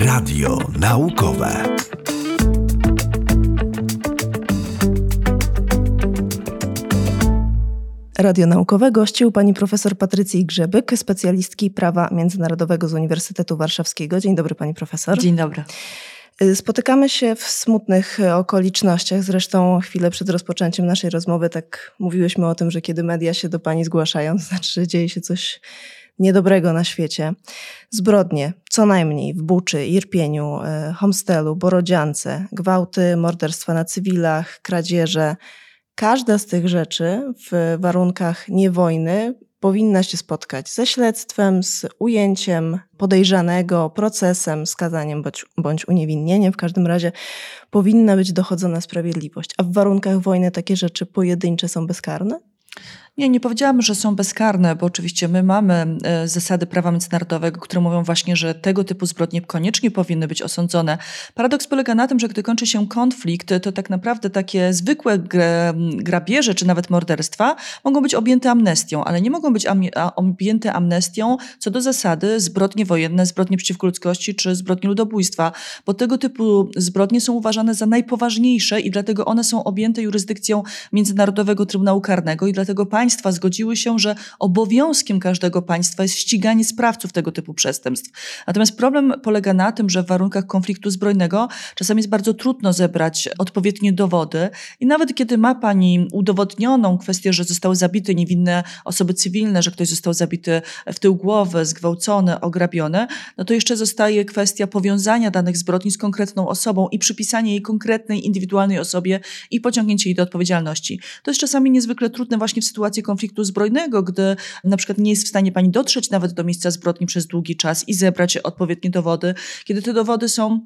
Radio naukowe. Radio Naukowe gościł pani profesor Patrycji Grzebyk, specjalistki prawa międzynarodowego z Uniwersytetu Warszawskiego. Dzień dobry pani profesor. Dzień dobry. Y, spotykamy się w smutnych okolicznościach. Zresztą chwilę przed rozpoczęciem naszej rozmowy tak mówiłyśmy o tym, że kiedy media się do pani zgłaszają, to znaczy, że dzieje się coś niedobrego na świecie. Zbrodnie, co najmniej w Buczy, Irpieniu, y, Homstelu, Borodziance, gwałty, morderstwa na cywilach, kradzieże. Każda z tych rzeczy w warunkach niewojny powinna się spotkać ze śledztwem, z ujęciem podejrzanego, procesem, skazaniem bądź, bądź uniewinnieniem. W każdym razie powinna być dochodzona sprawiedliwość. A w warunkach wojny takie rzeczy pojedyncze są bezkarne? Nie, nie powiedziałam, że są bezkarne, bo oczywiście my mamy e, zasady prawa międzynarodowego, które mówią właśnie, że tego typu zbrodnie koniecznie powinny być osądzone. Paradoks polega na tym, że gdy kończy się konflikt, to tak naprawdę takie zwykłe grabieże czy nawet morderstwa mogą być objęte amnestią, ale nie mogą być objęte amnestią co do zasady zbrodnie wojenne, zbrodnie przeciwko ludzkości czy zbrodnie ludobójstwa, bo tego typu zbrodnie są uważane za najpoważniejsze i dlatego one są objęte jurysdykcją Międzynarodowego Trybunału Karnego i dlatego państwo państwa zgodziły się, że obowiązkiem każdego państwa jest ściganie sprawców tego typu przestępstw. Natomiast problem polega na tym, że w warunkach konfliktu zbrojnego czasami jest bardzo trudno zebrać odpowiednie dowody i nawet kiedy ma pani udowodnioną kwestię, że zostały zabite niewinne osoby cywilne, że ktoś został zabity w tył głowy, zgwałcony, ograbiony, no to jeszcze zostaje kwestia powiązania danych zbrodni z konkretną osobą i przypisanie jej konkretnej, indywidualnej osobie i pociągnięcie jej do odpowiedzialności. To jest czasami niezwykle trudne właśnie w sytuacji, sytuację konfliktu zbrojnego, gdy na przykład nie jest w stanie pani dotrzeć nawet do miejsca zbrodni przez długi czas i zebrać odpowiednie dowody, kiedy te dowody są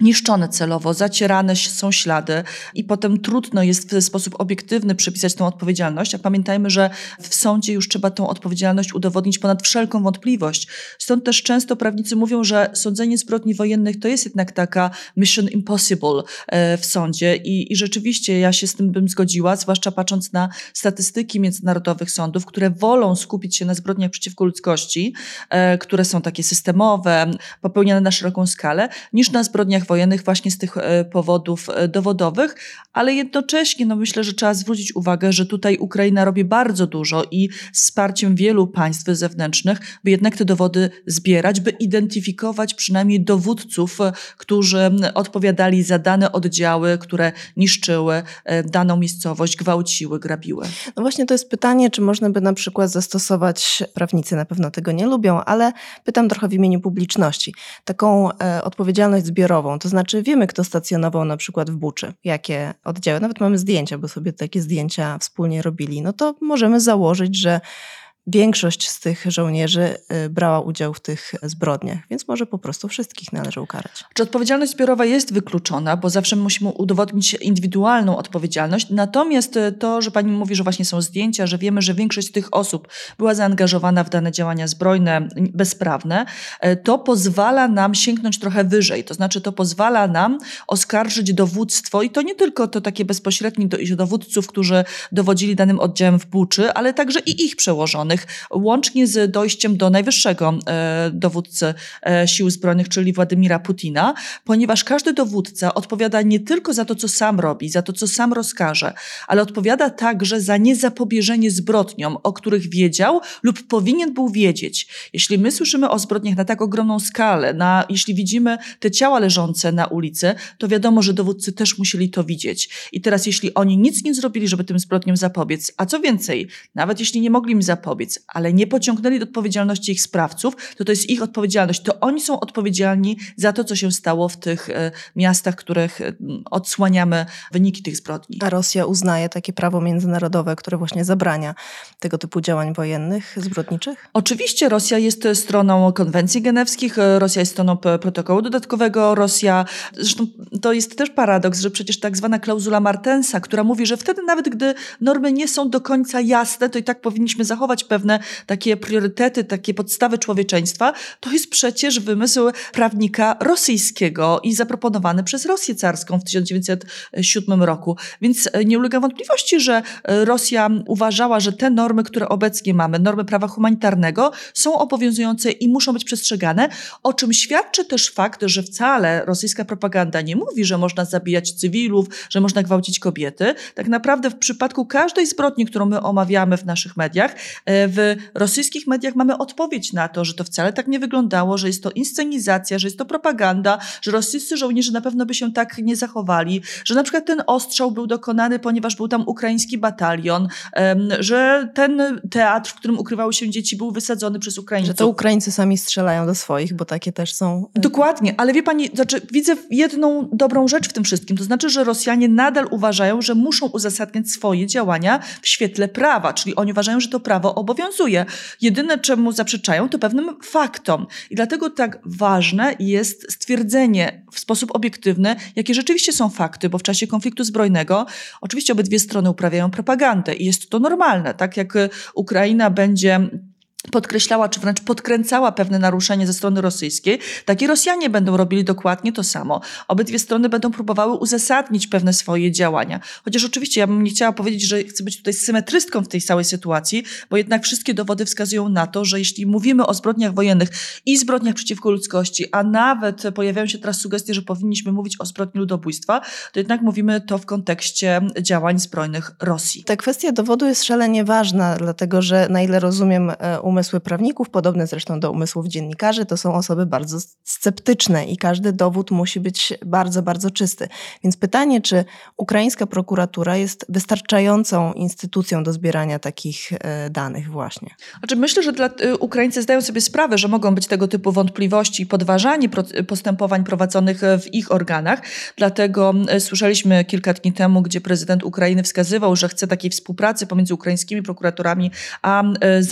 niszczone celowo, zacierane są ślady i potem trudno jest w sposób obiektywny przypisać tą odpowiedzialność, a pamiętajmy, że w sądzie już trzeba tą odpowiedzialność udowodnić ponad wszelką wątpliwość. Stąd też często prawnicy mówią, że sądzenie zbrodni wojennych to jest jednak taka mission impossible e, w sądzie i, i rzeczywiście ja się z tym bym zgodziła, zwłaszcza patrząc na statystyki międzynarodowych sądów, które wolą skupić się na zbrodniach przeciwko ludzkości, e, które są takie systemowe, popełniane na szeroką skalę, niż na zbrodniach wojennych właśnie z tych e, powodów e, dowodowych, ale jednocześnie no myślę, że trzeba zwrócić uwagę, że tutaj Ukraina robi bardzo dużo i wsparciem wielu państw zewnętrznych, by jednak te dowody zbierać, by identyfikować przynajmniej dowódców, e, którzy odpowiadali za dane oddziały, które niszczyły daną miejscowość, gwałciły, grabiły. No właśnie to jest pytanie, czy można by na przykład zastosować, prawnicy na pewno tego nie lubią, ale pytam trochę w imieniu publiczności, taką odpowiedzialność zbiorową to znaczy wiemy, kto stacjonował na przykład w Buczy, jakie oddziały, nawet mamy zdjęcia, bo sobie takie zdjęcia wspólnie robili, no to możemy założyć, że większość z tych żołnierzy y, brała udział w tych zbrodniach, więc może po prostu wszystkich należy ukarać. Czy odpowiedzialność zbiorowa jest wykluczona, bo zawsze musimy udowodnić indywidualną odpowiedzialność. Natomiast y, to, że pani mówi, że właśnie są zdjęcia, że wiemy, że większość tych osób była zaangażowana w dane działania zbrojne bezprawne, y, to pozwala nam sięgnąć trochę wyżej. To znaczy, to pozwala nam oskarżyć dowództwo i to nie tylko to takie bezpośrednie dowódców, którzy dowodzili danym oddziałem w Buczy, ale także i ich przełożonych łącznie z dojściem do najwyższego e, dowódcy e, sił zbrojnych, czyli Władimira Putina, ponieważ każdy dowódca odpowiada nie tylko za to, co sam robi, za to, co sam rozkaże, ale odpowiada także za niezapobieżenie zbrodniom, o których wiedział lub powinien był wiedzieć. Jeśli my słyszymy o zbrodniach na tak ogromną skalę, na, jeśli widzimy te ciała leżące na ulicy, to wiadomo, że dowódcy też musieli to widzieć. I teraz, jeśli oni nic nie zrobili, żeby tym zbrodniom zapobiec, a co więcej, nawet jeśli nie mogli im zapobiec, ale nie pociągnęli do odpowiedzialności ich sprawców, to to jest ich odpowiedzialność. To oni są odpowiedzialni za to, co się stało w tych e, miastach, których e, odsłaniamy wyniki tych zbrodni. A Rosja uznaje takie prawo międzynarodowe, które właśnie zabrania tego typu działań wojennych, zbrodniczych? Oczywiście Rosja jest stroną konwencji genewskich, e, Rosja jest stroną protokołu dodatkowego, Rosja, zresztą to jest też paradoks, że przecież tak zwana klauzula Martensa, która mówi, że wtedy nawet gdy normy nie są do końca jasne, to i tak powinniśmy zachować pewne takie priorytety, takie podstawy człowieczeństwa, to jest przecież wymysł prawnika rosyjskiego i zaproponowany przez Rosję carską w 1907 roku. Więc e, nie ulega wątpliwości, że e, Rosja uważała, że te normy, które obecnie mamy, normy prawa humanitarnego, są obowiązujące i muszą być przestrzegane, o czym świadczy też fakt, że wcale rosyjska propaganda nie mówi, że można zabijać cywilów, że można gwałcić kobiety. Tak naprawdę w przypadku każdej zbrodni, którą my omawiamy w naszych mediach, e, w rosyjskich mediach mamy odpowiedź na to, że to wcale tak nie wyglądało, że jest to inscenizacja, że jest to propaganda, że rosyjscy żołnierze na pewno by się tak nie zachowali, że na przykład ten ostrzał był dokonany, ponieważ był tam ukraiński batalion, że ten teatr, w którym ukrywały się dzieci, był wysadzony przez Ukraińców. Że to Ukraińcy sami strzelają do swoich, bo takie też są. E, Dokładnie, ale wie pani, znaczy, widzę jedną dobrą rzecz w tym wszystkim. To znaczy, że Rosjanie nadal uważają, że muszą uzasadniać swoje działania w świetle prawa, czyli oni uważają, że to prawo obowiązuje. Jedyne, czemu zaprzeczają, to pewnym faktom. I dlatego tak ważne jest stwierdzenie w sposób obiektywny, jakie rzeczywiście są fakty, bo w czasie konfliktu zbrojnego oczywiście obydwie strony uprawiają propagandę i jest to normalne. Tak jak Ukraina będzie podkreślała, czy wręcz podkręcała pewne naruszenie ze strony rosyjskiej, tak i Rosjanie będą robili dokładnie to samo. Obydwie strony będą próbowały uzasadnić pewne swoje działania. Chociaż oczywiście ja bym nie chciała powiedzieć, że chcę być tutaj symetrystką w tej całej sytuacji, bo jednak wszystkie dowody wskazują na to, że jeśli mówimy o zbrodniach wojennych i zbrodniach przeciwko ludzkości, a nawet pojawiają się teraz sugestie, że powinniśmy mówić o zbrodni ludobójstwa, to jednak mówimy to w kontekście działań zbrojnych Rosji. Ta kwestia dowodu jest szalenie ważna, dlatego że na ile rozumiem um umysły prawników, podobne zresztą do umysłów dziennikarzy, to są osoby bardzo sceptyczne i każdy dowód musi być bardzo, bardzo czysty. Więc pytanie, czy ukraińska prokuratura jest wystarczającą instytucją do zbierania takich e, danych właśnie? Znaczy myślę, że dla, y, Ukraińcy zdają sobie sprawę, że mogą być tego typu wątpliwości i podważanie postępowań prowadzonych w ich organach. Dlatego y, słyszeliśmy kilka dni temu, gdzie prezydent Ukrainy wskazywał, że chce takiej współpracy pomiędzy ukraińskimi prokuraturami a y,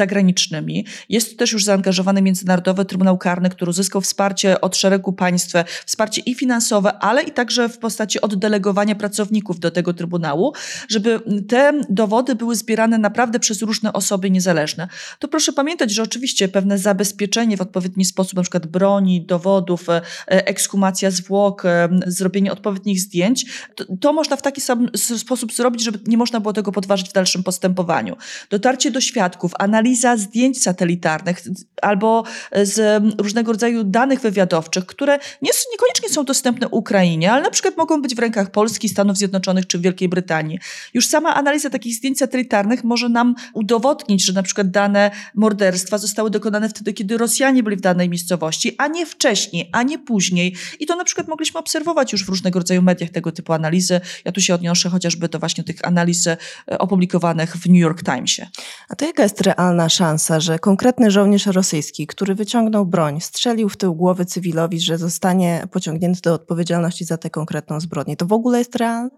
zagranicznymi. Jest też już zaangażowany Międzynarodowy Trybunał Karny, który uzyskał wsparcie od szeregu państw, wsparcie i finansowe, ale i także w postaci oddelegowania pracowników do tego Trybunału, żeby te dowody były zbierane naprawdę przez różne osoby niezależne. To proszę pamiętać, że oczywiście pewne zabezpieczenie w odpowiedni sposób, na przykład broni, dowodów, e, ekshumacja zwłok, e, zrobienie odpowiednich zdjęć, to, to można w taki sam sposób zrobić, żeby nie można było tego podważyć w dalszym postępowaniu. Dotarcie do świadków, analiza zdjęć satelitarnych albo z różnego rodzaju danych wywiadowczych, które nie, niekoniecznie są dostępne Ukrainie, ale na przykład mogą być w rękach Polski, Stanów Zjednoczonych czy Wielkiej Brytanii. Już sama analiza takich zdjęć satelitarnych może nam udowodnić, że na przykład dane morderstwa zostały dokonane wtedy, kiedy Rosjanie byli w danej miejscowości, a nie wcześniej, a nie później. I to na przykład mogliśmy obserwować już w różnego rodzaju mediach tego typu analizy. Ja tu się odniosę chociażby do właśnie tych analiz e, opublikowanych w New York Timesie. A to jaka jest realna szansa, że konkretny żołnierz rosyjski, który wyciągnął broń, strzelił w tył głowy cywilowi, że zostanie pociągnięty do odpowiedzialności za tę konkretną zbrodnię. To w ogóle jest realne?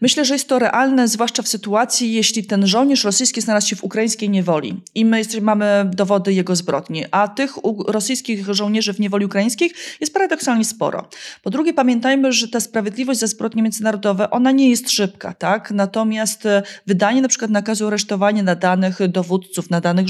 Myślę, że jest to realne, zwłaszcza w sytuacji, jeśli ten żołnierz rosyjski znalazł się w ukraińskiej niewoli i my mamy dowody jego zbrodni, a tych rosyjskich żołnierzy w niewoli ukraińskich jest paradoksalnie sporo. Po drugie, pamiętajmy, że ta sprawiedliwość za zbrodnie międzynarodowe, ona nie jest szybka, tak? Natomiast e, wydanie na przykład nakazu aresztowania na danych dowódców, na danych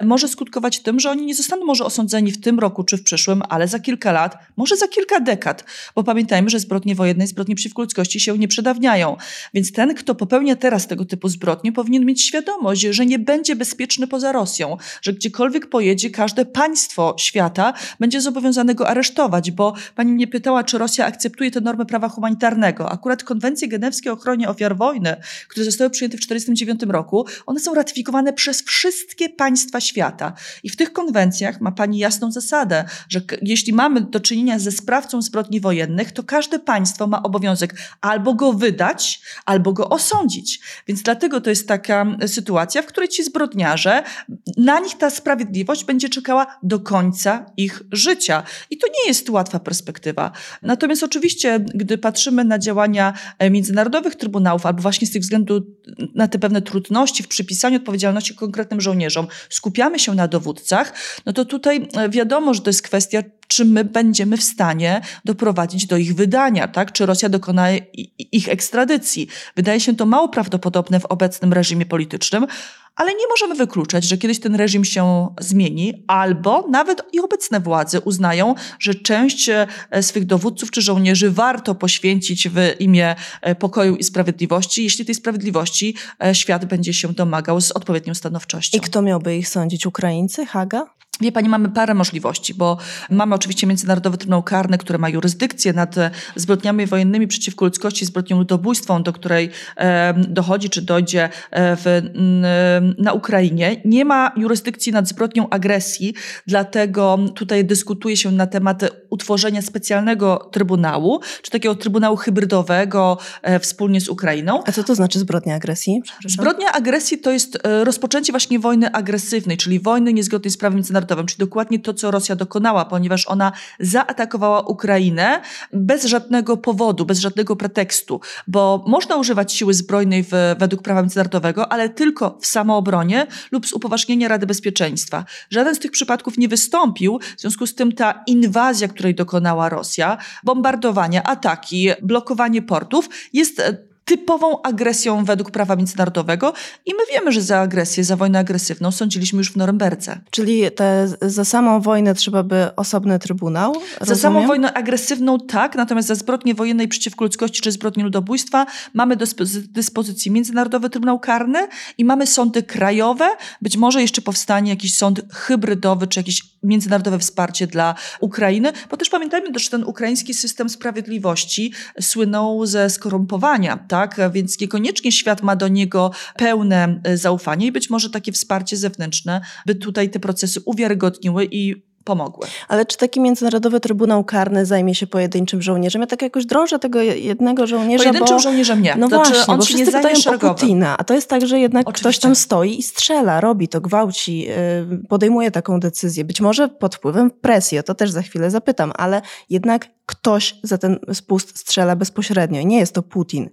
może skutkować tym, że oni nie zostaną może osądzeni w tym roku czy w przyszłym, ale za kilka lat, może za kilka dekad, bo pamiętajmy, że zbrodnie wojenne i zbrodnie przeciwko ludzkości się nie przedawniają. Więc ten, kto popełnia teraz tego typu zbrodnie, powinien mieć świadomość, że nie będzie bezpieczny poza Rosją, że gdziekolwiek pojedzie, każde państwo świata będzie zobowiązane go aresztować, bo pani mnie pytała, czy Rosja akceptuje te normy prawa humanitarnego. Akurat konwencje genewskie o ochronie ofiar wojny, które zostały przyjęte w 1949 roku, one są ratyfikowane przez wszystkie państwa państwa świata. I w tych konwencjach ma pani jasną zasadę, że jeśli mamy do czynienia ze sprawcą zbrodni wojennych, to każde państwo ma obowiązek albo go wydać, albo go osądzić. Więc dlatego to jest taka sytuacja, w której ci zbrodniarze, na nich ta sprawiedliwość będzie czekała do końca ich życia. I to nie jest łatwa perspektywa. Natomiast oczywiście, gdy patrzymy na działania e, międzynarodowych trybunałów, albo właśnie z tych względu na te pewne trudności w przypisaniu odpowiedzialności konkretnym żołnierzom, skupiamy się na dowódcach, no to tutaj e, wiadomo, że to jest kwestia, czy my będziemy w stanie doprowadzić do ich wydania, tak? Czy Rosja dokona ich ekstradycji. Wydaje się to mało prawdopodobne w obecnym reżimie politycznym, ale nie możemy wykluczać, że kiedyś ten reżim się zmieni, albo nawet i obecne władze uznają, że część e, swych dowódców czy żołnierzy warto poświęcić w imię e, pokoju i sprawiedliwości, jeśli tej sprawiedliwości e, świat będzie się domagał z odpowiednią stanowczością. I kto miałby ich sądzić? Ukraińcy? Haga? Wie pani, mamy parę możliwości, bo mamy oczywiście Międzynarodowy Trybunał Karny, który ma jurysdykcję nad e, zbrodniami wojennymi przeciwko ludzkości, zbrodnią ludobójstwą, do której e, dochodzi czy dojdzie e, w, na Ukrainie. Nie ma jurysdykcji nad zbrodnią agresji, dlatego tutaj dyskutuje się na temat utworzenia specjalnego trybunału, czy takiego trybunału hybrydowego wspólnie z Ukrainą. A co to znaczy zbrodnia agresji? Zbrodnia agresji to jest rozpoczęcie właśnie wojny agresywnej, czyli wojny niezgodnej z prawem międzynarodowym czyli dokładnie to, co Rosja dokonała, ponieważ ona zaatakowała Ukrainę bez żadnego powodu, bez żadnego pretekstu, bo można używać siły zbrojnej w, według prawa międzynarodowego, ale tylko w samoobronie lub z upoważnienia Rady Bezpieczeństwa. Żaden z tych przypadków nie wystąpił, w związku z tym ta inwazja, której dokonała Rosja, bombardowanie, ataki, blokowanie portów jest typową agresją według prawa międzynarodowego i my wiemy, że za agresję, za wojnę agresywną sądziliśmy już w Norymberce. Czyli te, za samą wojnę trzeba by osobny trybunał? Rozumiem? Za samą wojnę agresywną tak, natomiast za zbrodnie wojenne przeciwko ludzkości czy zbrodnie ludobójstwa mamy do dyspozycji Międzynarodowy Trybunał Karny i mamy sądy krajowe, być może jeszcze powstanie jakiś sąd hybrydowy czy jakieś międzynarodowe wsparcie dla Ukrainy, bo też pamiętajmy, że ten ukraiński system sprawiedliwości słynął ze skorumpowania, tak? Więc niekoniecznie świat ma do niego pełne e, zaufanie i być może takie wsparcie zewnętrzne by tutaj te procesy uwiarygodniły i pomogły. Ale czy taki Międzynarodowy Trybunał Karny zajmie się pojedynczym żołnierzem? Ja tak jakoś drążę tego jednego żołnierza, Pojedynczym bo... żołnierzem nie. No znaczy, właśnie, on bo się nie zajmie szeregowo. Putina, a to jest tak, że jednak Oczywiście. ktoś tam stoi i strzela, robi to, gwałci, y, podejmuje taką decyzję. Być może pod wpływem presji, o to też za chwilę zapytam, ale jednak ktoś za ten spust strzela bezpośrednio nie jest to Putin.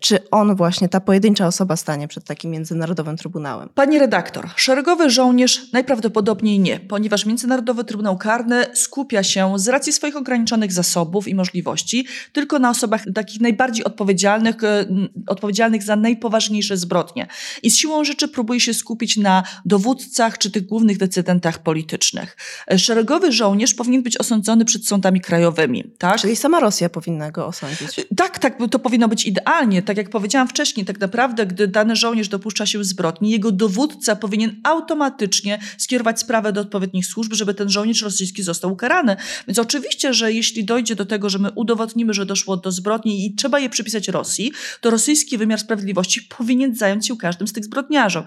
Czy on właśnie, ta pojedyncza osoba stanie przed takim międzynarodowym trybunałem? Pani redaktor, szeregowy żołnierz najprawdopodobniej nie, ponieważ Międzynarodowy Trybunał Karny skupia się z racji swoich ograniczonych zasobów i możliwości tylko na osobach takich najbardziej odpowiedzialnych, e, odpowiedzialnych za najpoważniejsze zbrodnie. I z siłą rzeczy próbuje się skupić na dowódcach czy tych głównych decydentach politycznych. E, szeregowy żołnierz powinien być osądzony przed sądami krajowymi. Tak? Czyli sama Rosja powinna go osądzić. Tak, tak, to powinno być idealnie. Tak jak powiedziałam wcześniej, tak naprawdę, gdy dany żołnierz dopuszcza się zbrodni, jego dowódca powinien automatycznie skierować sprawę do odpowiednich służb, żeby ten żołnierz rosyjski został ukarany. Więc oczywiście, że jeśli dojdzie do tego, że my udowodnimy, że doszło do zbrodni i trzeba je przypisać Rosji, to rosyjski wymiar sprawiedliwości powinien zająć się każdym z tych zbrodniarzy.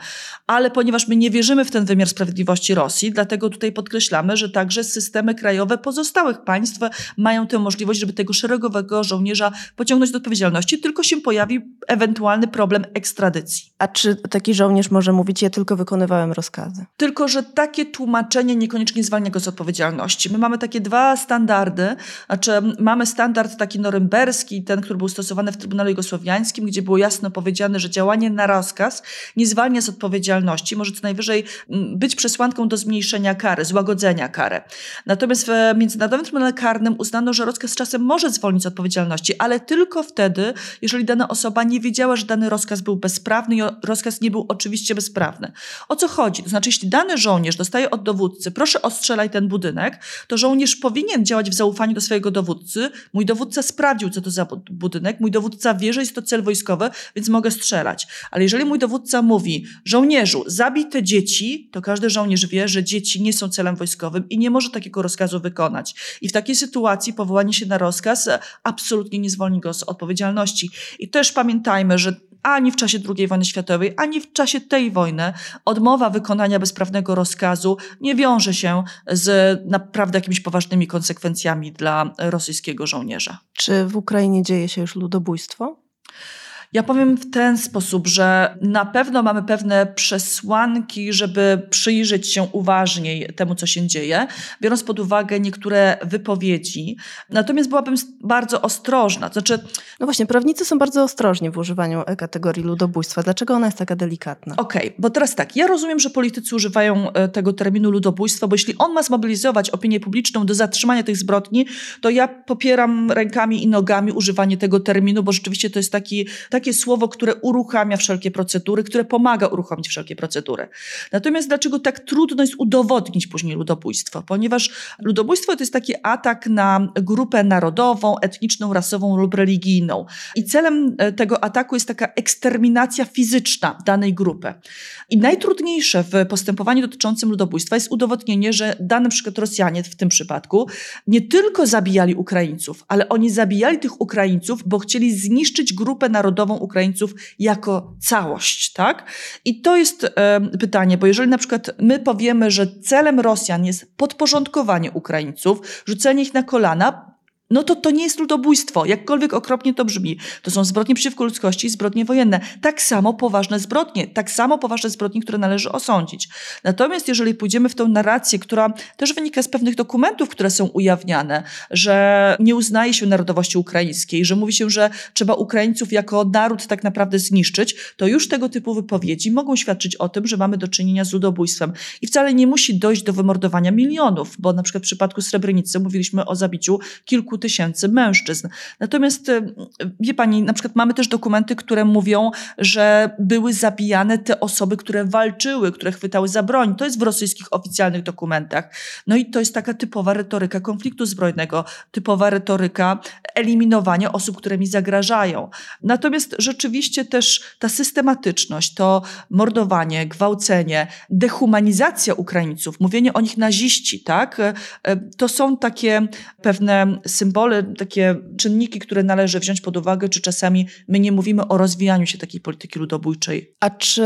Ale ponieważ my nie wierzymy w ten wymiar sprawiedliwości Rosji, dlatego tutaj podkreślamy, że także systemy krajowe pozostałych państw mają tę możliwość, żeby tego szeregowego żołnierza pociągnąć do odpowiedzialności, tylko się pojawi ewentualny problem ekstradycji. A czy taki żołnierz może mówić, ja tylko wykonywałem rozkazy? Tylko, że takie tłumaczenie niekoniecznie zwalnia go z odpowiedzialności. My mamy takie dwa standardy, znaczy mamy standard taki norymberski, ten, który był stosowany w Trybunale Jugosłowiańskim, gdzie było jasno powiedziane, że działanie na rozkaz nie zwalnia z odpowiedzialności, może co najwyżej mm, być przesłanką do zmniejszenia kary, złagodzenia kary. Natomiast w Międzynarodowym Trybunale Karnym uznano, że rozkaz czasem może zwolnić z odpowiedzialności, ale tylko wtedy, jeżeli dana osoba nie wiedziała, że dany rozkaz był bezprawny i rozkaz nie był oczywiście bezprawny. O co chodzi? To znaczy, jeśli dany żołnierz dostaje od dowódcy, proszę ostrzelaj ten budynek, to żołnierz powinien działać w zaufaniu do swojego dowódcy. Mój dowódca sprawdził, co to za budynek, mój dowódca wie, że jest to cel wojskowy, więc mogę strzelać. Ale jeżeli mój dowódca mówi, żołnierzu, zabij te dzieci, to każdy żołnierz wie, że dzieci nie są celem wojskowym i nie może takiego rozkazu wykonać. I w takiej sytuacji powołanie się na rozkaz absolutnie nie zwolni go z odpowiedzialności. I też pamiętajmy, że ani w czasie II wojny światowej, ani w czasie tej wojny odmowa wykonania bezprawnego rozkazu nie wiąże się z naprawdę jakimiś poważnymi konsekwencjami dla rosyjskiego żołnierza. Czy w Ukrainie dzieje się już ludobójstwo? Ja powiem w ten sposób, że na pewno mamy pewne przesłanki, żeby przyjrzeć się uważniej temu, co się dzieje, biorąc pod uwagę niektóre wypowiedzi. Natomiast byłabym bardzo ostrożna. Znaczy, no właśnie, prawnicy są bardzo ostrożni w używaniu kategorii ludobójstwa. Dlaczego ona jest taka delikatna? Okej, okay, bo teraz tak, ja rozumiem, że politycy używają e, tego terminu ludobójstwa, bo jeśli on ma zmobilizować opinię publiczną do zatrzymania tych zbrodni, to ja popieram rękami i nogami używanie tego terminu, bo rzeczywiście to jest taki, taki takie słowo, które uruchamia wszelkie procedury, które pomaga uruchomić wszelkie procedury. Natomiast dlaczego tak trudno jest udowodnić później ludobójstwo? Ponieważ ludobójstwo to jest taki atak na grupę narodową, etniczną, rasową lub religijną. I celem e, tego ataku jest taka eksterminacja fizyczna danej grupy. I najtrudniejsze w postępowaniu dotyczącym ludobójstwa jest udowodnienie, że dane przykład Rosjanie w tym przypadku nie tylko zabijali Ukraińców, ale oni zabijali tych Ukraińców, bo chcieli zniszczyć grupę narodową Ukraińców jako całość, tak? I to jest e, pytanie, bo jeżeli na przykład my powiemy, że celem Rosjan jest podporządkowanie Ukraińców, rzucenie ich na kolana, no to to nie jest ludobójstwo, jakkolwiek okropnie to brzmi. To są zbrodnie przeciwko ludzkości i zbrodnie wojenne. Tak samo poważne zbrodnie, tak samo poważne zbrodnie, które należy osądzić. Natomiast jeżeli pójdziemy w tą narrację, która też wynika z pewnych dokumentów, które są ujawniane, że nie uznaje się narodowości ukraińskiej, że mówi się, że trzeba Ukraińców jako naród tak naprawdę zniszczyć, to już tego typu wypowiedzi mogą świadczyć o tym, że mamy do czynienia z ludobójstwem. I wcale nie musi dojść do wymordowania milionów, bo na przykład w przypadku Srebrenicy mówiliśmy o zabiciu kilku tysięcy mężczyzn. Natomiast e, wie pani, na przykład mamy też dokumenty, które mówią, że były zabijane te osoby, które walczyły, które chwytały za broń. To jest w rosyjskich oficjalnych dokumentach. No i to jest taka typowa retoryka konfliktu zbrojnego, typowa retoryka eliminowania osób, które mi zagrażają. Natomiast rzeczywiście też ta systematyczność, to mordowanie, gwałcenie, dehumanizacja Ukraińców, mówienie o nich naziści, tak? E, e, to są takie pewne symbole symbole, takie czynniki, które należy wziąć pod uwagę, czy czasami my nie mówimy o rozwijaniu się takiej polityki ludobójczej. A czy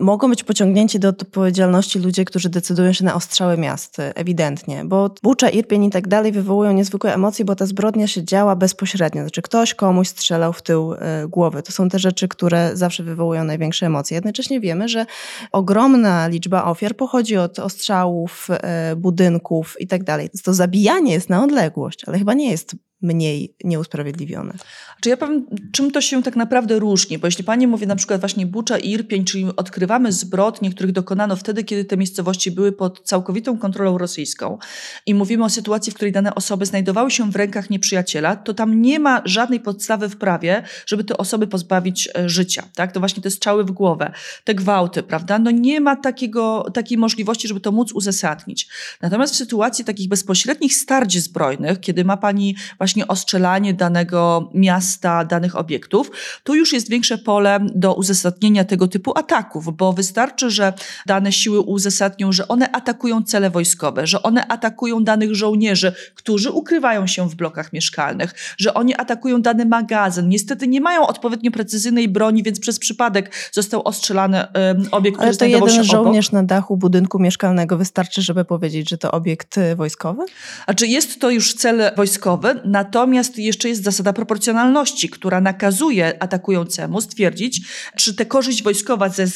mogą być pociągnięci do odpowiedzialności ludzie, którzy decydują się na ostrzałe miast? Ewidentnie, bo Bucza, Irpień i tak dalej wywołują niezwykłe emocje, bo ta zbrodnia się działa bezpośrednio. Znaczy ktoś komuś strzelał w tył e, głowy. To są te rzeczy, które zawsze wywołują największe emocje. Jednocześnie wiemy, że ogromna liczba ofiar pochodzi od ostrzałów, e, budynków i tak dalej. To zabijanie jest na odległość, ale chyba nie jest ist mniej nieusprawiedliwione. Czy ja powiem, czym to się tak naprawdę różni? Bo jeśli pani mówi na przykład właśnie Bucza i Irpień, czyli odkrywamy zbrodnie, których dokonano wtedy, kiedy te miejscowości były pod całkowitą kontrolą rosyjską i mówimy o sytuacji, w której dane osoby znajdowały się w rękach nieprzyjaciela, to tam nie ma żadnej podstawy w prawie, żeby te osoby pozbawić e, życia. Tak? To właśnie te strzały w głowę, te gwałty, prawda? No nie ma takiego, takiej możliwości, żeby to móc uzasadnić. Natomiast w sytuacji takich bezpośrednich starć zbrojnych, kiedy ma pani właśnie właśnie ostrzelanie danego miasta, danych obiektów, tu już jest większe pole do uzasadnienia tego typu ataków, bo wystarczy, że dane siły uzasadnią, że one atakują cele wojskowe, że one atakują danych żołnierzy, którzy ukrywają się w blokach mieszkalnych, że oni atakują dany magazyn. Niestety nie mają odpowiednio precyzyjnej broni, więc przez przypadek został ostrzelany um, obiekt, Ale który to jeden żołnierz obok. na dachu budynku mieszkalnego wystarczy, żeby powiedzieć, że to obiekt y, wojskowy? A czy jest to już cel wojskowy? Natomiast jeszcze jest zasada proporcjonalności, która nakazuje atakującemu stwierdzić, czy ta korzyść wojskowa ze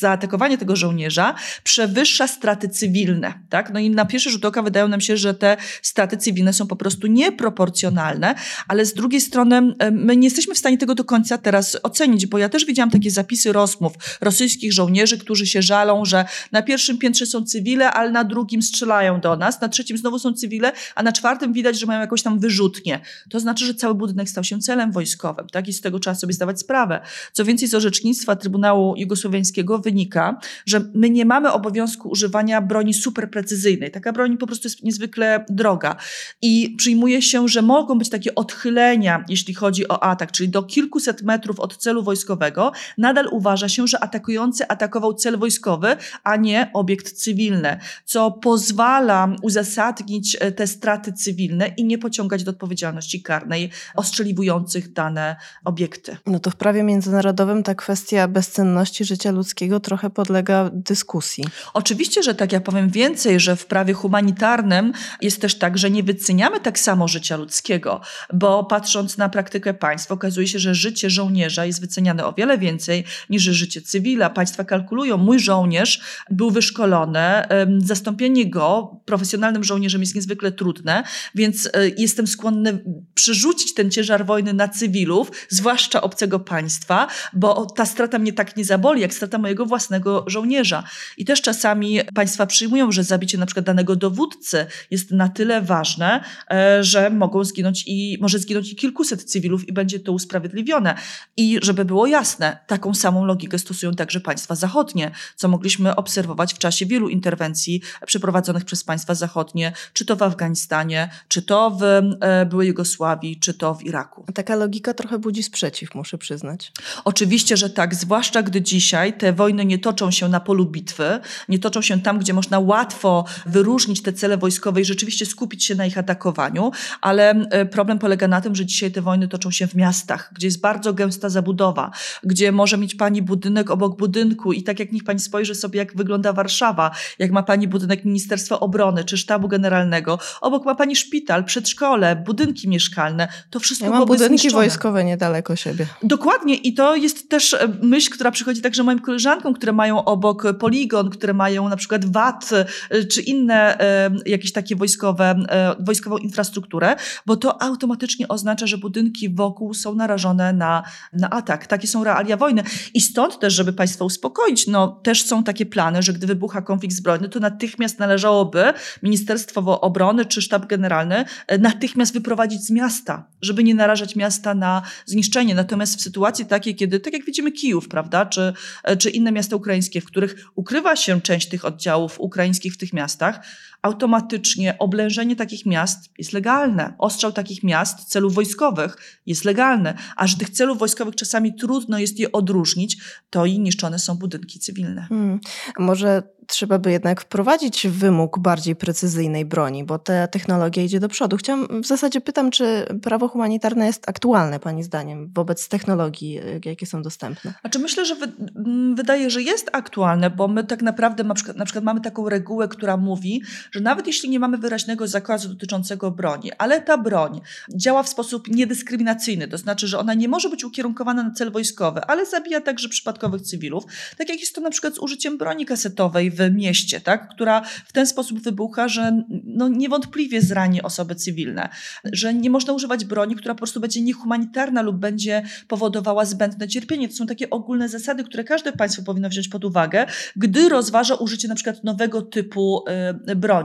zaatakowania tego żołnierza przewyższa straty cywilne. Tak? No i na pierwszy rzut oka wydają nam się, że te straty cywilne są po prostu nieproporcjonalne, ale z drugiej strony my nie jesteśmy w stanie tego do końca teraz ocenić, bo ja też widziałam takie zapisy rozmów rosyjskich żołnierzy, którzy się żalą, że na pierwszym piętrze są cywile, ale na drugim strzelają do nas, na trzecim znowu są cywile, a na czwartym widać, że mają jakąś tam wyrzut wyrzutnie. To znaczy, że cały budynek stał się celem wojskowym, tak? I z tego trzeba sobie zdawać sprawę. Co więcej, z orzecznictwa Trybunału Jugosłowiańskiego wynika, że my nie mamy obowiązku używania broni superprecyzyjnej. Taka broń po prostu jest niezwykle droga. I przyjmuje się, że mogą być takie odchylenia, jeśli chodzi o atak, czyli do kilkuset metrów od celu wojskowego, nadal uważa się, że atakujący atakował cel wojskowy, a nie obiekt cywilny, co pozwala uzasadnić e, te straty cywilne i nie pociągać do odpowiedzialności karnej ostrzeliwujących dane obiekty. No to w prawie międzynarodowym ta kwestia bezcenności życia ludzkiego trochę podlega dyskusji. Oczywiście, że tak, ja powiem więcej, że w prawie humanitarnym jest też tak, że nie wyceniamy tak samo życia ludzkiego, bo patrząc na praktykę państw, okazuje się, że życie żołnierza jest wyceniane o wiele więcej niż życie cywila. Państwa kalkulują, mój żołnierz był wyszkolony, zastąpienie go profesjonalnym żołnierzem jest niezwykle trudne, więc e, jestem skłonne przerzucić ten ciężar wojny na cywilów, zwłaszcza obcego państwa, bo ta strata mnie tak nie zaboli, jak strata mojego własnego żołnierza. I też czasami państwa przyjmują, że zabicie na przykład danego dowódcy jest na tyle ważne, e, że mogą zginąć i może zginąć i kilkuset cywilów i będzie to usprawiedliwione. I żeby było jasne, taką samą logikę stosują także państwa zachodnie, co mogliśmy obserwować w czasie wielu interwencji przeprowadzonych przez państwa zachodnie, czy to w Afganistanie, czy to w byłej Jugosławii, czy to w Iraku. Taka logika trochę budzi sprzeciw, muszę przyznać. Oczywiście, że tak, zwłaszcza gdy dzisiaj te wojny nie toczą się na polu bitwy, nie toczą się tam, gdzie można łatwo wyróżnić te cele wojskowe i rzeczywiście skupić się na ich atakowaniu, ale e, problem polega na tym, że dzisiaj te wojny toczą się w miastach, gdzie jest bardzo gęsta zabudowa, gdzie może mieć pani budynek obok budynku i tak jak niech pani spojrzy sobie, jak wygląda Warszawa, jak ma pani budynek Ministerstwa Obrony czy Sztabu Generalnego, obok ma pani szpital, przedszkole, budynki mieszkalne, to wszystko Ja mam budynki zniszczone. wojskowe niedaleko siebie. Dokładnie i to jest też e, myśl, która przychodzi także moim koleżankom, które mają obok poligon, które mają na przykład VAT e, czy inne e, jakieś takie wojskowe, wojskową infrastrukturę, bo to automatycznie oznacza, że budynki wokół są narażone na, na atak. Takie są realia wojny. I stąd też, żeby Państwa uspokoić, no też są takie plany, że gdy wybucha konflikt zbrojny, to natychmiast należałoby Ministerstwo Obrony czy Sztab Generalny e, natychmiast wyprowadzić z miasta, żeby nie narażać miasta na zniszczenie. Natomiast w sytuacji takiej, kiedy, tak jak widzimy Kijów, prawda, czy, e, czy inne miasta ukraińskie, w których ukrywa się część tych oddziałów ukraińskich w tych miastach, automatycznie oblężenie takich miast jest legalne. Ostrzał takich miast celów wojskowych jest legalny, a że tych celów wojskowych czasami trudno jest je odróżnić, to i niszczone są budynki cywilne. Hmm. Może trzeba by jednak wprowadzić wymóg bardziej precyzyjnej broni, bo ta technologia idzie do przodu. Chciałam, w zasadzie pytam, czy prawo humanitarne jest aktualne Pani zdaniem wobec technologii, y, jakie są dostępne? Znaczy myślę, że wy, m, wydaje, że jest aktualne, bo my tak naprawdę na przykład, na przykład mamy taką regułę, która mówi, że nawet jeśli nie mamy wyraźnego zakazu dotyczącego broni, ale ta broń działa w sposób niedyskryminacyjny, to znaczy, że ona nie może być ukierunkowana na cel wojskowy, ale zabija także przypadkowych cywilów, tak jak jest to na przykład z użyciem broni kasetowej w mieście, tak, która w ten sposób wybucha, że no, niewątpliwie zrani osoby cywilne, że nie można używać broni, która po prostu będzie niehumanitarna lub będzie powodowała zbędne cierpienie. To są takie ogólne zasady, które każde państwo powinno wziąć pod uwagę, gdy rozważa użycie na przykład nowego typu y, broni.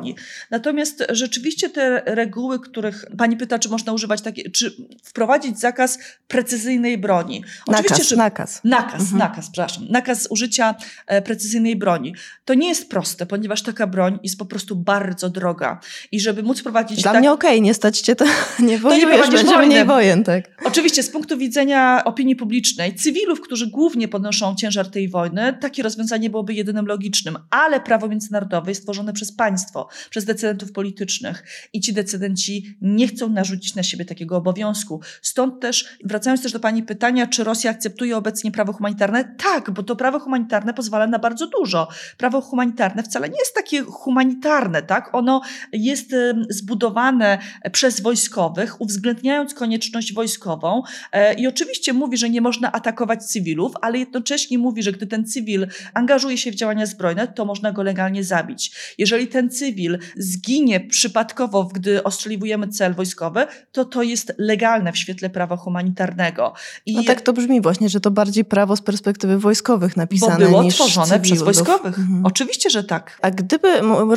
Natomiast rzeczywiście te reguły, których pani pyta, czy można używać takie, czy wprowadzić zakaz precyzyjnej broni. Nakaz, że, nakaz. Nakaz, mhm. nakaz, przepraszam. Nakaz użycia e, precyzyjnej broni. To nie jest proste, ponieważ taka broń jest po prostu bardzo droga. I żeby móc prowadzić... Dla tak... mnie okej, okay, nie stać cię to, nie wojujesz, to nie będzie mniej wojen, tak. Oczywiście, z punktu widzenia opinii publicznej, cywilów, którzy głównie ponoszą ciężar tej wojny, takie rozwiązanie byłoby jedynym logicznym, ale prawo międzynarodowe jest stworzone przez państwo, przez decydentów politycznych i ci decydenci nie chcą narzucić na siebie takiego obowiązku. Stąd też, wracając też do pani pytania, czy Rosja akceptuje obecnie prawo humanitarne? Tak, bo to prawo humanitarne pozwala na bardzo dużo. Prawo humanitarne wcale nie jest takie humanitarne, tak? Ono jest zbudowane przez wojskowych, uwzględniając konieczność wojskową e, i oczywiście mówi, że nie można atakować cywilów, ale jednocześnie mówi, że gdy ten cywil angażuje się w działania zbrojne, to można go legalnie zabić. Jeżeli ten cywil zginie przypadkowo, gdy ostrzeliwujemy cel wojskowy, to to jest legalne w świetle prawa humanitarnego. I no tak to brzmi właśnie, że to bardziej prawo z perspektywy wojskowych napisane Bo było niż tworzone cywilów. przez wojskowych. Mhm. Oczywiście, że tak. A gdyby,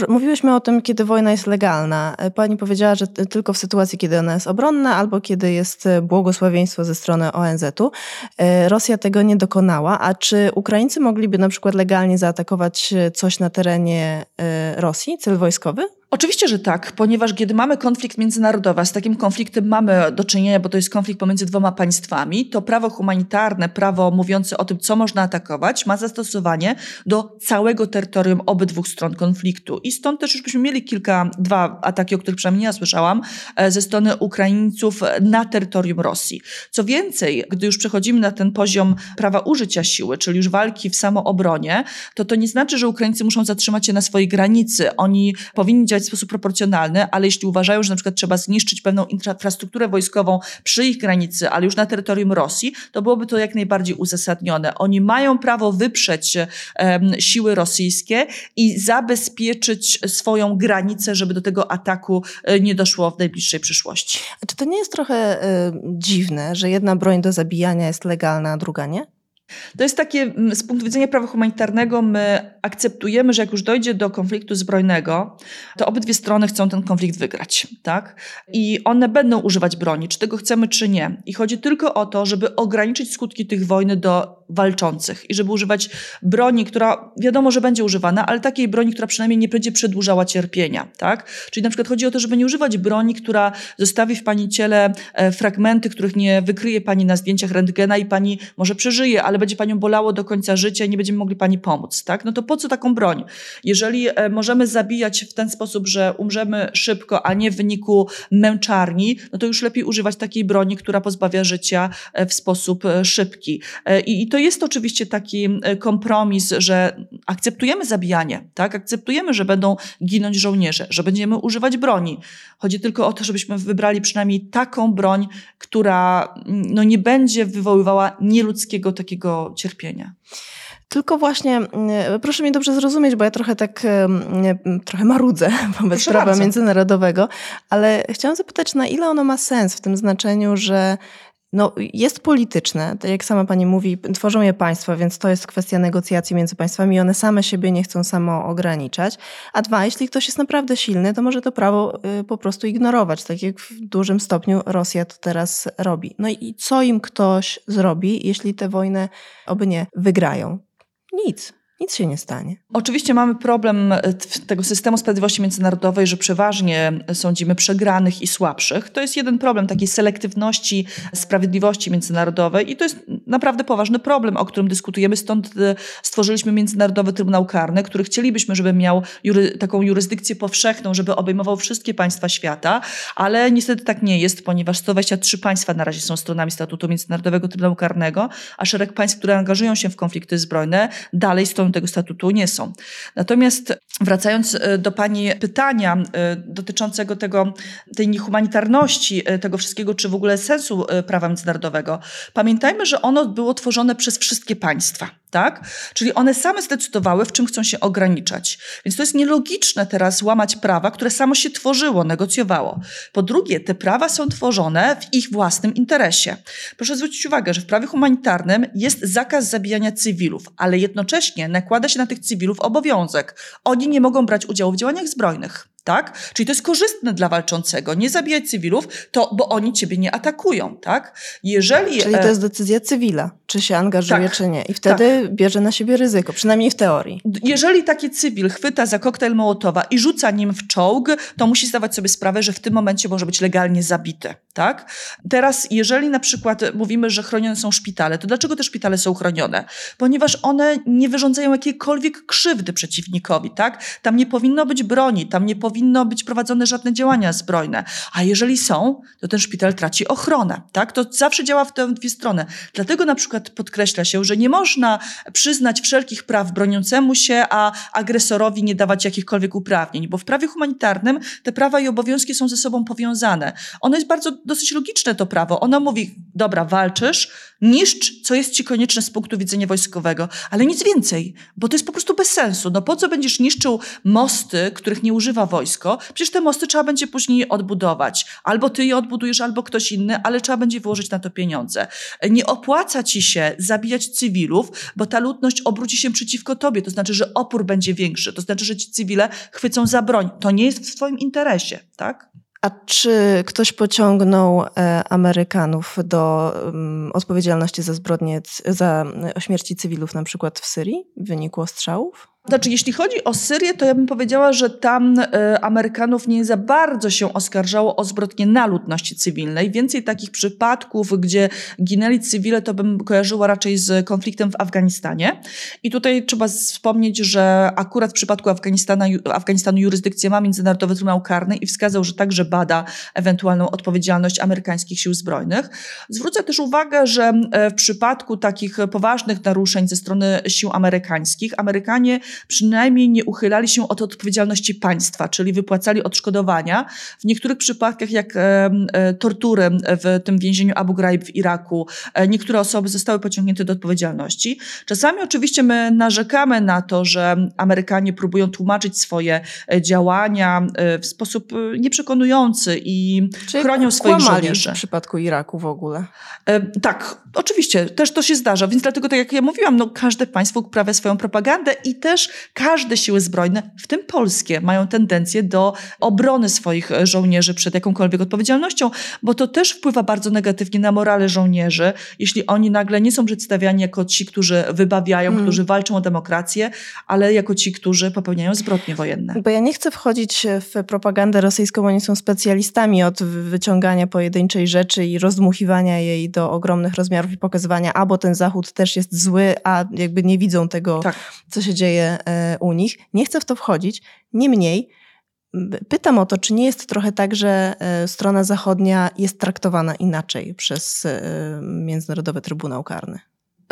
mówiłyśmy o tym, kiedy wojna jest legalna. Pani powiedziała, że tylko w sytuacji, kiedy ona jest obronna albo kiedy jest błogosławieństwo ze strony ONZ-u. E, Rosja tego nie dokonała. A czy Ukraińcy mogliby na przykład legalnie zaatakować coś na terenie e, Rosji, cel wojskowy? wojskowy? Oczywiście, że tak, ponieważ kiedy mamy konflikt międzynarodowy, a z takim konfliktem mamy do czynienia, bo to jest konflikt pomiędzy dwoma państwami, to prawo humanitarne, prawo mówiące o tym, co można atakować, ma zastosowanie do całego terytorium obydwu stron konfliktu. I stąd też już byśmy mieli kilka, dwa ataki, o których przynajmniej ja słyszałam, e, ze strony Ukraińców na terytorium Rosji. Co więcej, gdy już przechodzimy na ten poziom prawa użycia siły, czyli już walki w samoobronie, to to nie znaczy, że Ukraińcy muszą zatrzymać się na swojej granicy. Oni powinni działać w sposób proporcjonalny, ale jeśli uważają, że na przykład trzeba zniszczyć pewną infrastrukturę wojskową przy ich granicy, ale już na terytorium Rosji, to byłoby to jak najbardziej uzasadnione. Oni mają prawo wyprzeć um, siły rosyjskie i zabezpieczyć swoją granicę, żeby do tego ataku e, nie doszło w najbliższej przyszłości. A czy to nie jest trochę y, dziwne, że jedna broń do zabijania jest legalna, a druga nie? To jest takie, mm, z punktu widzenia prawa humanitarnego, my akceptujemy, że jak już dojdzie do konfliktu zbrojnego, to obydwie strony chcą ten konflikt wygrać, tak? I one będą używać broni, czy tego chcemy, czy nie. I chodzi tylko o to, żeby ograniczyć skutki tych wojny do walczących i żeby używać broni, która wiadomo, że będzie używana, ale takiej broni, która przynajmniej nie będzie przedłużała cierpienia, tak? Czyli na przykład chodzi o to, żeby nie używać broni, która zostawi w pani ciele e, fragmenty, których nie wykryje pani na zdjęciach rentgena i pani może przeżyje, ale będzie panią bolało do końca życia i nie będziemy mogli pani pomóc, tak? No to po co taką broń? Jeżeli e, możemy zabijać w ten sposób, że umrzemy szybko, a nie w wyniku męczarni, no to już lepiej używać takiej broni, która pozbawia życia e, w sposób szybki. I, i to jest oczywiście taki kompromis, że akceptujemy zabijanie, tak? Akceptujemy, że będą ginąć żołnierze, że będziemy używać broni. Chodzi tylko o to, żebyśmy wybrali przynajmniej taką broń, która no, nie będzie wywoływała nieludzkiego takiego cierpienia. Tylko właśnie, mm, proszę mnie dobrze zrozumieć, bo ja trochę tak, trochę marudzę wobec proszę prawa bardzo. międzynarodowego, ale chciałam zapytać, na ile ono ma sens w tym znaczeniu, że no, jest polityczne, tak jak sama pani mówi, tworzą je państwa, więc to jest kwestia negocjacji między państwami i one same siebie nie chcą samo ograniczać. A dwa, jeśli ktoś jest naprawdę silny, to może to prawo y, po prostu ignorować, tak jak w dużym stopniu Rosja to teraz robi. No i co im ktoś zrobi, jeśli tę wojnę oby nie wygrają? Nic nic się nie stanie. Oczywiście mamy problem e, tego systemu sprawiedliwości międzynarodowej, że przeważnie sądzimy przegranych i słabszych. To jest jeden problem takiej selektywności sprawiedliwości międzynarodowej i to jest naprawdę poważny problem, o którym dyskutujemy. Stąd e, stworzyliśmy Międzynarodowy Trybunał Karny, który chcielibyśmy, żeby miał jury, taką jurysdykcję powszechną, żeby obejmował wszystkie państwa świata, ale niestety tak nie jest, ponieważ 123 państwa na razie są stronami statutu Międzynarodowego Trybunału Karnego, a szereg państw, które angażują się w konflikty zbrojne, dalej tego statutu nie są. Natomiast wracając e, do Pani pytania e, dotyczącego tego, tej niehumanitarności e, tego wszystkiego, czy w ogóle sensu prawa międzynarodowego, pamiętajmy, że ono było tworzone przez wszystkie państwa tak? Czyli one same zdecydowały, w czym chcą się ograniczać. Więc to jest nielogiczne teraz łamać prawa, które samo się tworzyło, negocjowało. Po drugie, te prawa są tworzone w ich własnym interesie. Proszę zwrócić uwagę, że w prawie humanitarnym jest zakaz zabijania cywilów, ale jednocześnie nakłada się na tych cywilów obowiązek. Oni nie mogą brać udziału w działaniach zbrojnych tak? Czyli to jest korzystne dla walczącego. Nie zabijać cywilów, to, bo oni ciebie nie atakują, tak? Jeżeli... Czyli to e, jest decyzja cywila, czy się angażuje, tak, czy nie. I wtedy tak. bierze na siebie ryzyko, przynajmniej w teorii. Jeżeli taki cywil chwyta za koktajl Mołotowa i rzuca nim w czołg, to musi zdawać sobie sprawę, że w tym momencie może być legalnie zabity, tak? Teraz, jeżeli na przykład mówimy, że chronione są szpitale, to dlaczego te szpitale są chronione? Ponieważ one nie wyrządzają jakiejkolwiek krzywdy przeciwnikowi, tak? Tam nie powinno być broni, tam nie powinno powinno być prowadzone żadne działania zbrojne. A jeżeli są, to ten szpital traci ochronę. Tak? To zawsze działa w te dwie strony. Dlatego na przykład podkreśla się, że nie można przyznać wszelkich praw broniącemu się, a agresorowi nie dawać jakichkolwiek uprawnień, bo w prawie humanitarnym te prawa i obowiązki są ze sobą powiązane. Ono jest bardzo dosyć logiczne to prawo. Ono mówi, dobra, walczysz, niszcz, co jest ci konieczne z punktu widzenia wojskowego, ale nic więcej, bo to jest po prostu bez sensu. No po co będziesz niszczył mosty, których nie używa wojsko, przecież te mosty trzeba będzie później odbudować. Albo ty je odbudujesz, albo ktoś inny, ale trzeba będzie włożyć na to pieniądze. Nie opłaca ci się zabijać cywilów, bo ta ludność obróci się przeciwko tobie. To znaczy, że opór będzie większy. To znaczy, że ci cywile chwycą za broń. To nie jest w twoim interesie, tak? A czy ktoś pociągnął e, Amerykanów do um, odpowiedzialności za zbrodnie, za e, śmierci cywilów na przykład w Syrii w wyniku ostrzałów? Znaczy, jeśli chodzi o Syrię, to ja bym powiedziała, że tam y, Amerykanów nie za bardzo się oskarżało o zbrodnie na ludności cywilnej. Więcej takich przypadków, gdzie ginęli cywile, to bym kojarzyła raczej z konfliktem w Afganistanie. I tutaj trzeba wspomnieć, że akurat w przypadku Afganistanu, jurysdykcję ma Międzynarodowy Trybunał Karny i wskazał, że także bada ewentualną odpowiedzialność amerykańskich sił zbrojnych. Zwrócę też uwagę, że w przypadku takich poważnych naruszeń ze strony sił amerykańskich, Amerykanie przynajmniej nie uchylali się od odpowiedzialności państwa, czyli wypłacali odszkodowania. W niektórych przypadkach, jak e, tortury w tym więzieniu Abu Ghraib w Iraku, e, niektóre osoby zostały pociągnięte do odpowiedzialności. Czasami oczywiście my narzekamy na to, że Amerykanie próbują tłumaczyć swoje e, działania w sposób nieprzekonujący i Czyli chronią swoich żołnierzy. w przypadku Iraku w ogóle. Tak, oczywiście, też to się zdarza, więc dlatego, tak jak ja mówiłam, no, każde państwo uprawia swoją propagandę i też każde siły zbrojne, w tym polskie, mają tendencję do obrony swoich e, żołnierzy przed jakąkolwiek odpowiedzialnością, bo to też wpływa bardzo negatywnie na morale żołnierzy, jeśli oni nagle nie są przedstawiani jako ci, którzy wybawiają, Mm. którzy walczą o demokrację, ale jako ci, którzy popełniają zbrodnie wojenne. Bo ja nie chcę wchodzić w propagandę rosyjską, oni są specjalistami od wyciągania pojedynczej rzeczy i rozdmuchiwania jej do ogromnych rozmiarów i pokazywania, a bo ten Zachód też jest zły, a jakby nie widzą tego, Tak. co się dzieje e, u nich. Nie chcę w to wchodzić. Niemniej pytam o to, czy nie jest trochę tak, że e, strona zachodnia jest traktowana inaczej przez e, Międzynarodowy Trybunał Karny?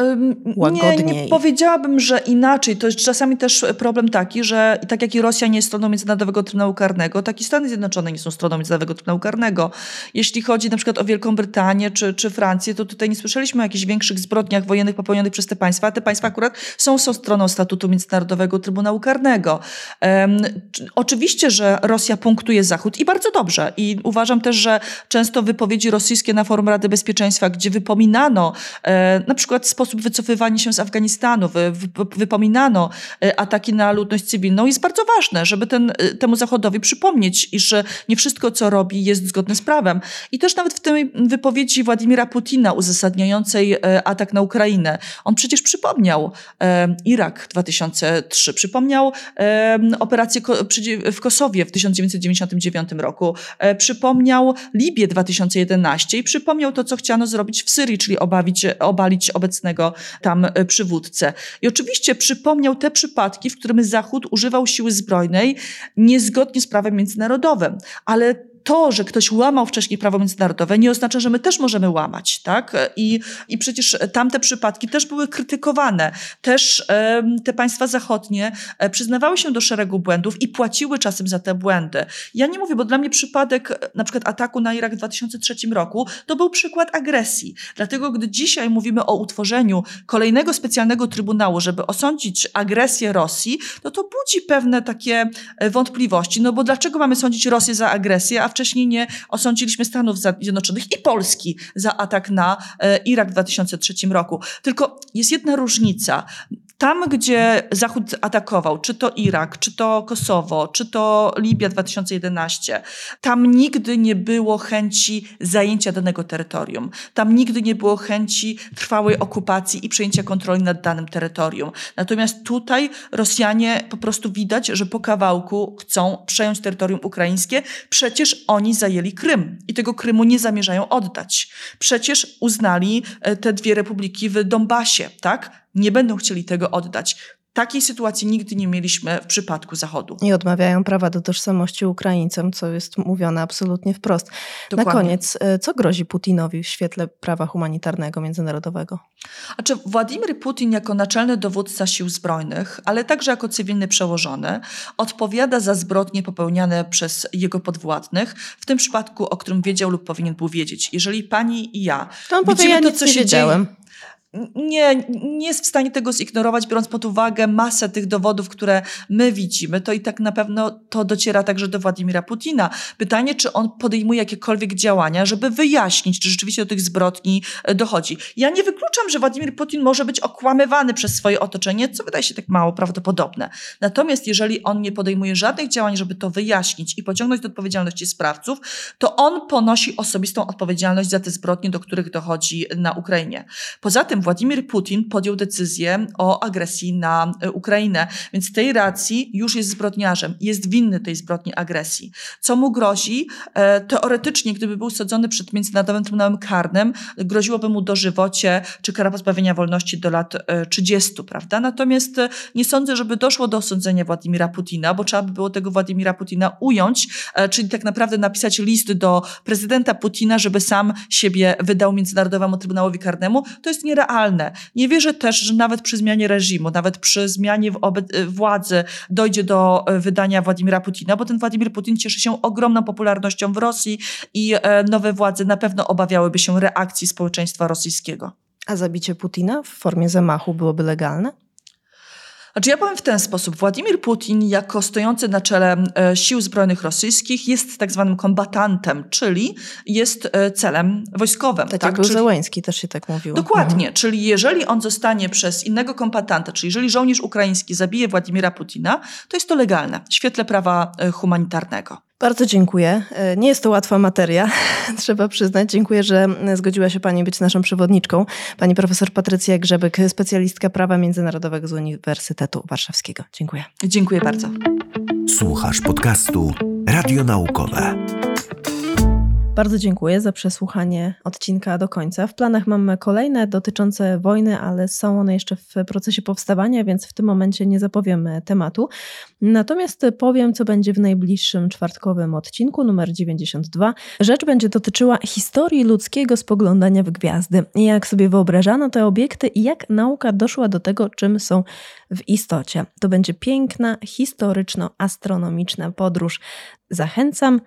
Ym, Nie, Łagodniej. nie powiedziałabym, że inaczej. To jest czasami też problem taki, że tak jak i Rosja nie jest stroną Międzynarodowego Trybunału Karnego, tak i Stany Zjednoczone nie są stroną Międzynarodowego Trybunału Karnego. Jeśli chodzi na przykład o Wielką Brytanię czy, czy Francję, to tutaj nie słyszeliśmy o jakichś większych zbrodniach wojennych popełnionych przez te państwa, a te państwa akurat są, są stroną statutu Międzynarodowego Trybunału Karnego. Czy- oczywiście, że Rosja punktuje Zachód i bardzo dobrze. I uważam też, że często wypowiedzi rosyjskie na forum Rady Bezpieczeństwa, gdzie wypominano e, na przykład sposób wycofywania się z Afganistanu, wy, wy, wypominano e, ataki na ludność cywilną, jest bardzo ważne, żeby ten, e, temu Zachodowi przypomnieć, iż e, nie wszystko, co robi, jest zgodne z prawem. I też nawet w tej wypowiedzi Władimira Putina uzasadniającej atak na Ukrainę, on przecież przypomniał e, Irak 2003, przypomniał e, operację ko- w Kosowie w 1999 roku, e, przypomniał Libię 2011 i przypomniał to, co chciano zrobić w Syrii, czyli obawić, obalić obecnego tam e, przywódcę. I oczywiście przypomniał te przypadki, w którym Zachód używał siły zbrojnej niezgodnie z prawem międzynarodowym, ale to, że ktoś łamał wcześniej prawo międzynarodowe, nie oznacza, że my też możemy łamać, tak? I, i przecież tamte przypadki też były krytykowane. Też te państwa zachodnie e, przyznawały się do szeregu błędów i płaciły czasem za te błędy. Ja nie mówię, bo dla mnie przypadek na przykład ataku na Irak w 2003 roku to był przykład agresji. Dlatego, gdy dzisiaj mówimy o utworzeniu kolejnego specjalnego trybunału, żeby osądzić agresję Rosji, no to budzi pewne takie e, wątpliwości. No bo dlaczego mamy sądzić Rosję za agresję, a wcześniej nie osądziliśmy Stanów Zjednoczonych i Polski za atak na e, Irak w 2003 roku. Tylko jest jedna różnica. Tam, gdzie Zachód atakował, czy to Irak, czy to Kosowo, czy to Libia 2011, tam nigdy nie było chęci zajęcia danego terytorium. Tam nigdy nie było chęci trwałej okupacji i przejęcia kontroli nad danym terytorium. Natomiast tutaj Rosjanie po prostu widać, że po kawałku chcą przejąć terytorium ukraińskie. Przecież oni zajęli Krym i tego Krymu nie zamierzają oddać. Przecież uznali e, te dwie republiki w Donbasie, tak? Nie będą chcieli tego oddać. Takiej sytuacji nigdy nie mieliśmy w przypadku Zachodu. I odmawiają prawa do tożsamości Ukraińcom, co jest mówione absolutnie wprost. Dokładnie. Na koniec, e, co grozi Putinowi w świetle prawa humanitarnego międzynarodowego? Znaczy, Władimir Putin jako naczelny dowódca sił zbrojnych, ale także jako cywilny przełożony, odpowiada za zbrodnie popełniane przez jego podwładnych, w tym przypadku, o którym wiedział lub powinien był wiedzieć. Jeżeli pani i ja To on powie, ja to, co się dzieje, nie, nie jest w stanie tego zignorować, biorąc pod uwagę masę tych dowodów, które my widzimy, to i tak na pewno to dociera także do Władimira Putina. Pytanie, czy on podejmuje jakiekolwiek działania, żeby wyjaśnić, czy rzeczywiście do tych zbrodni e, dochodzi. Ja nie wykluczam, że Władimir Putin może być okłamywany przez swoje otoczenie, co wydaje się tak mało prawdopodobne. Natomiast jeżeli on nie podejmuje żadnych działań, żeby to wyjaśnić i pociągnąć do odpowiedzialności sprawców, to on ponosi osobistą odpowiedzialność za te zbrodnie, do których dochodzi na Ukrainie. Poza tym Władimir Putin podjął decyzję o agresji na e, Ukrainę, więc z tej racji już jest zbrodniarzem, jest winny tej zbrodni agresji. Co mu grozi? E, teoretycznie, gdyby był sądzony przed Międzynarodowym Trybunałem Karnym, groziłoby mu dożywocie czy kara pozbawienia wolności do lat e, 30, prawda? Natomiast e, nie sądzę, żeby doszło do osądzenia Władimira Putina, bo trzeba by było tego Władimira Putina ująć, e, czyli tak naprawdę napisać list do prezydenta Putina, żeby sam siebie wydał Międzynarodowemu Trybunałowi Karnemu. To jest nierealne nierealne. Nie wierzę też, że nawet przy zmianie reżimu, nawet przy zmianie władzy dojdzie do wydania Władimira Putina, bo ten Władimir Putin cieszy się ogromną popularnością w Rosji i nowe władze na pewno obawiałyby się reakcji społeczeństwa rosyjskiego. A zabicie Putina w formie zamachu byłoby legalne? Znaczy ja powiem w ten sposób. Władimir Putin jako stojący na czele e, sił zbrojnych rosyjskich jest tak zwanym kombatantem, czyli jest e, celem wojskowym. Tak, tak? jak czyli... Też się tak mówiło. Dokładnie, mhm. czyli jeżeli on zostanie przez innego kombatanta, czyli jeżeli żołnierz ukraiński zabije Władimira Putina, to jest to legalne w świetle prawa e, humanitarnego. Bardzo dziękuję. E, nie jest to łatwa materia, trzeba przyznać. Dziękuję, że zgodziła się Pani być naszą przewodniczką. Pani profesor Patrycja Grzebek, specjalistka prawa międzynarodowego z Uniwersytetu Warszawskiego. Dziękuję. Dziękuję bardzo. Słuchasz podcastu Radionaukowe. Bardzo dziękuję za przesłuchanie odcinka do końca. W planach mamy kolejne dotyczące wojny, ale są one jeszcze w procesie powstawania, więc w tym momencie nie zapowiem tematu. Natomiast powiem, co będzie w najbliższym czwartkowym odcinku, numer 92. Rzecz będzie dotyczyła historii ludzkiego spoglądania w gwiazdy. Jak sobie wyobrażano te obiekty i jak nauka doszła do tego, czym są w istocie. To będzie piękna, historyczno-astronomiczna podróż. Zachęcam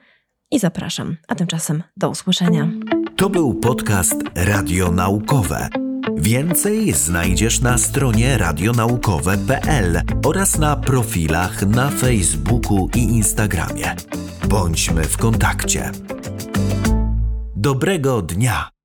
i zapraszam. A tymczasem do usłyszenia. To był podcast Radionaukowe. Więcej znajdziesz na stronie radionaukowe.pl oraz na profilach na Facebooku i Instagramie. Bądźmy w kontakcie. Dobrego dnia!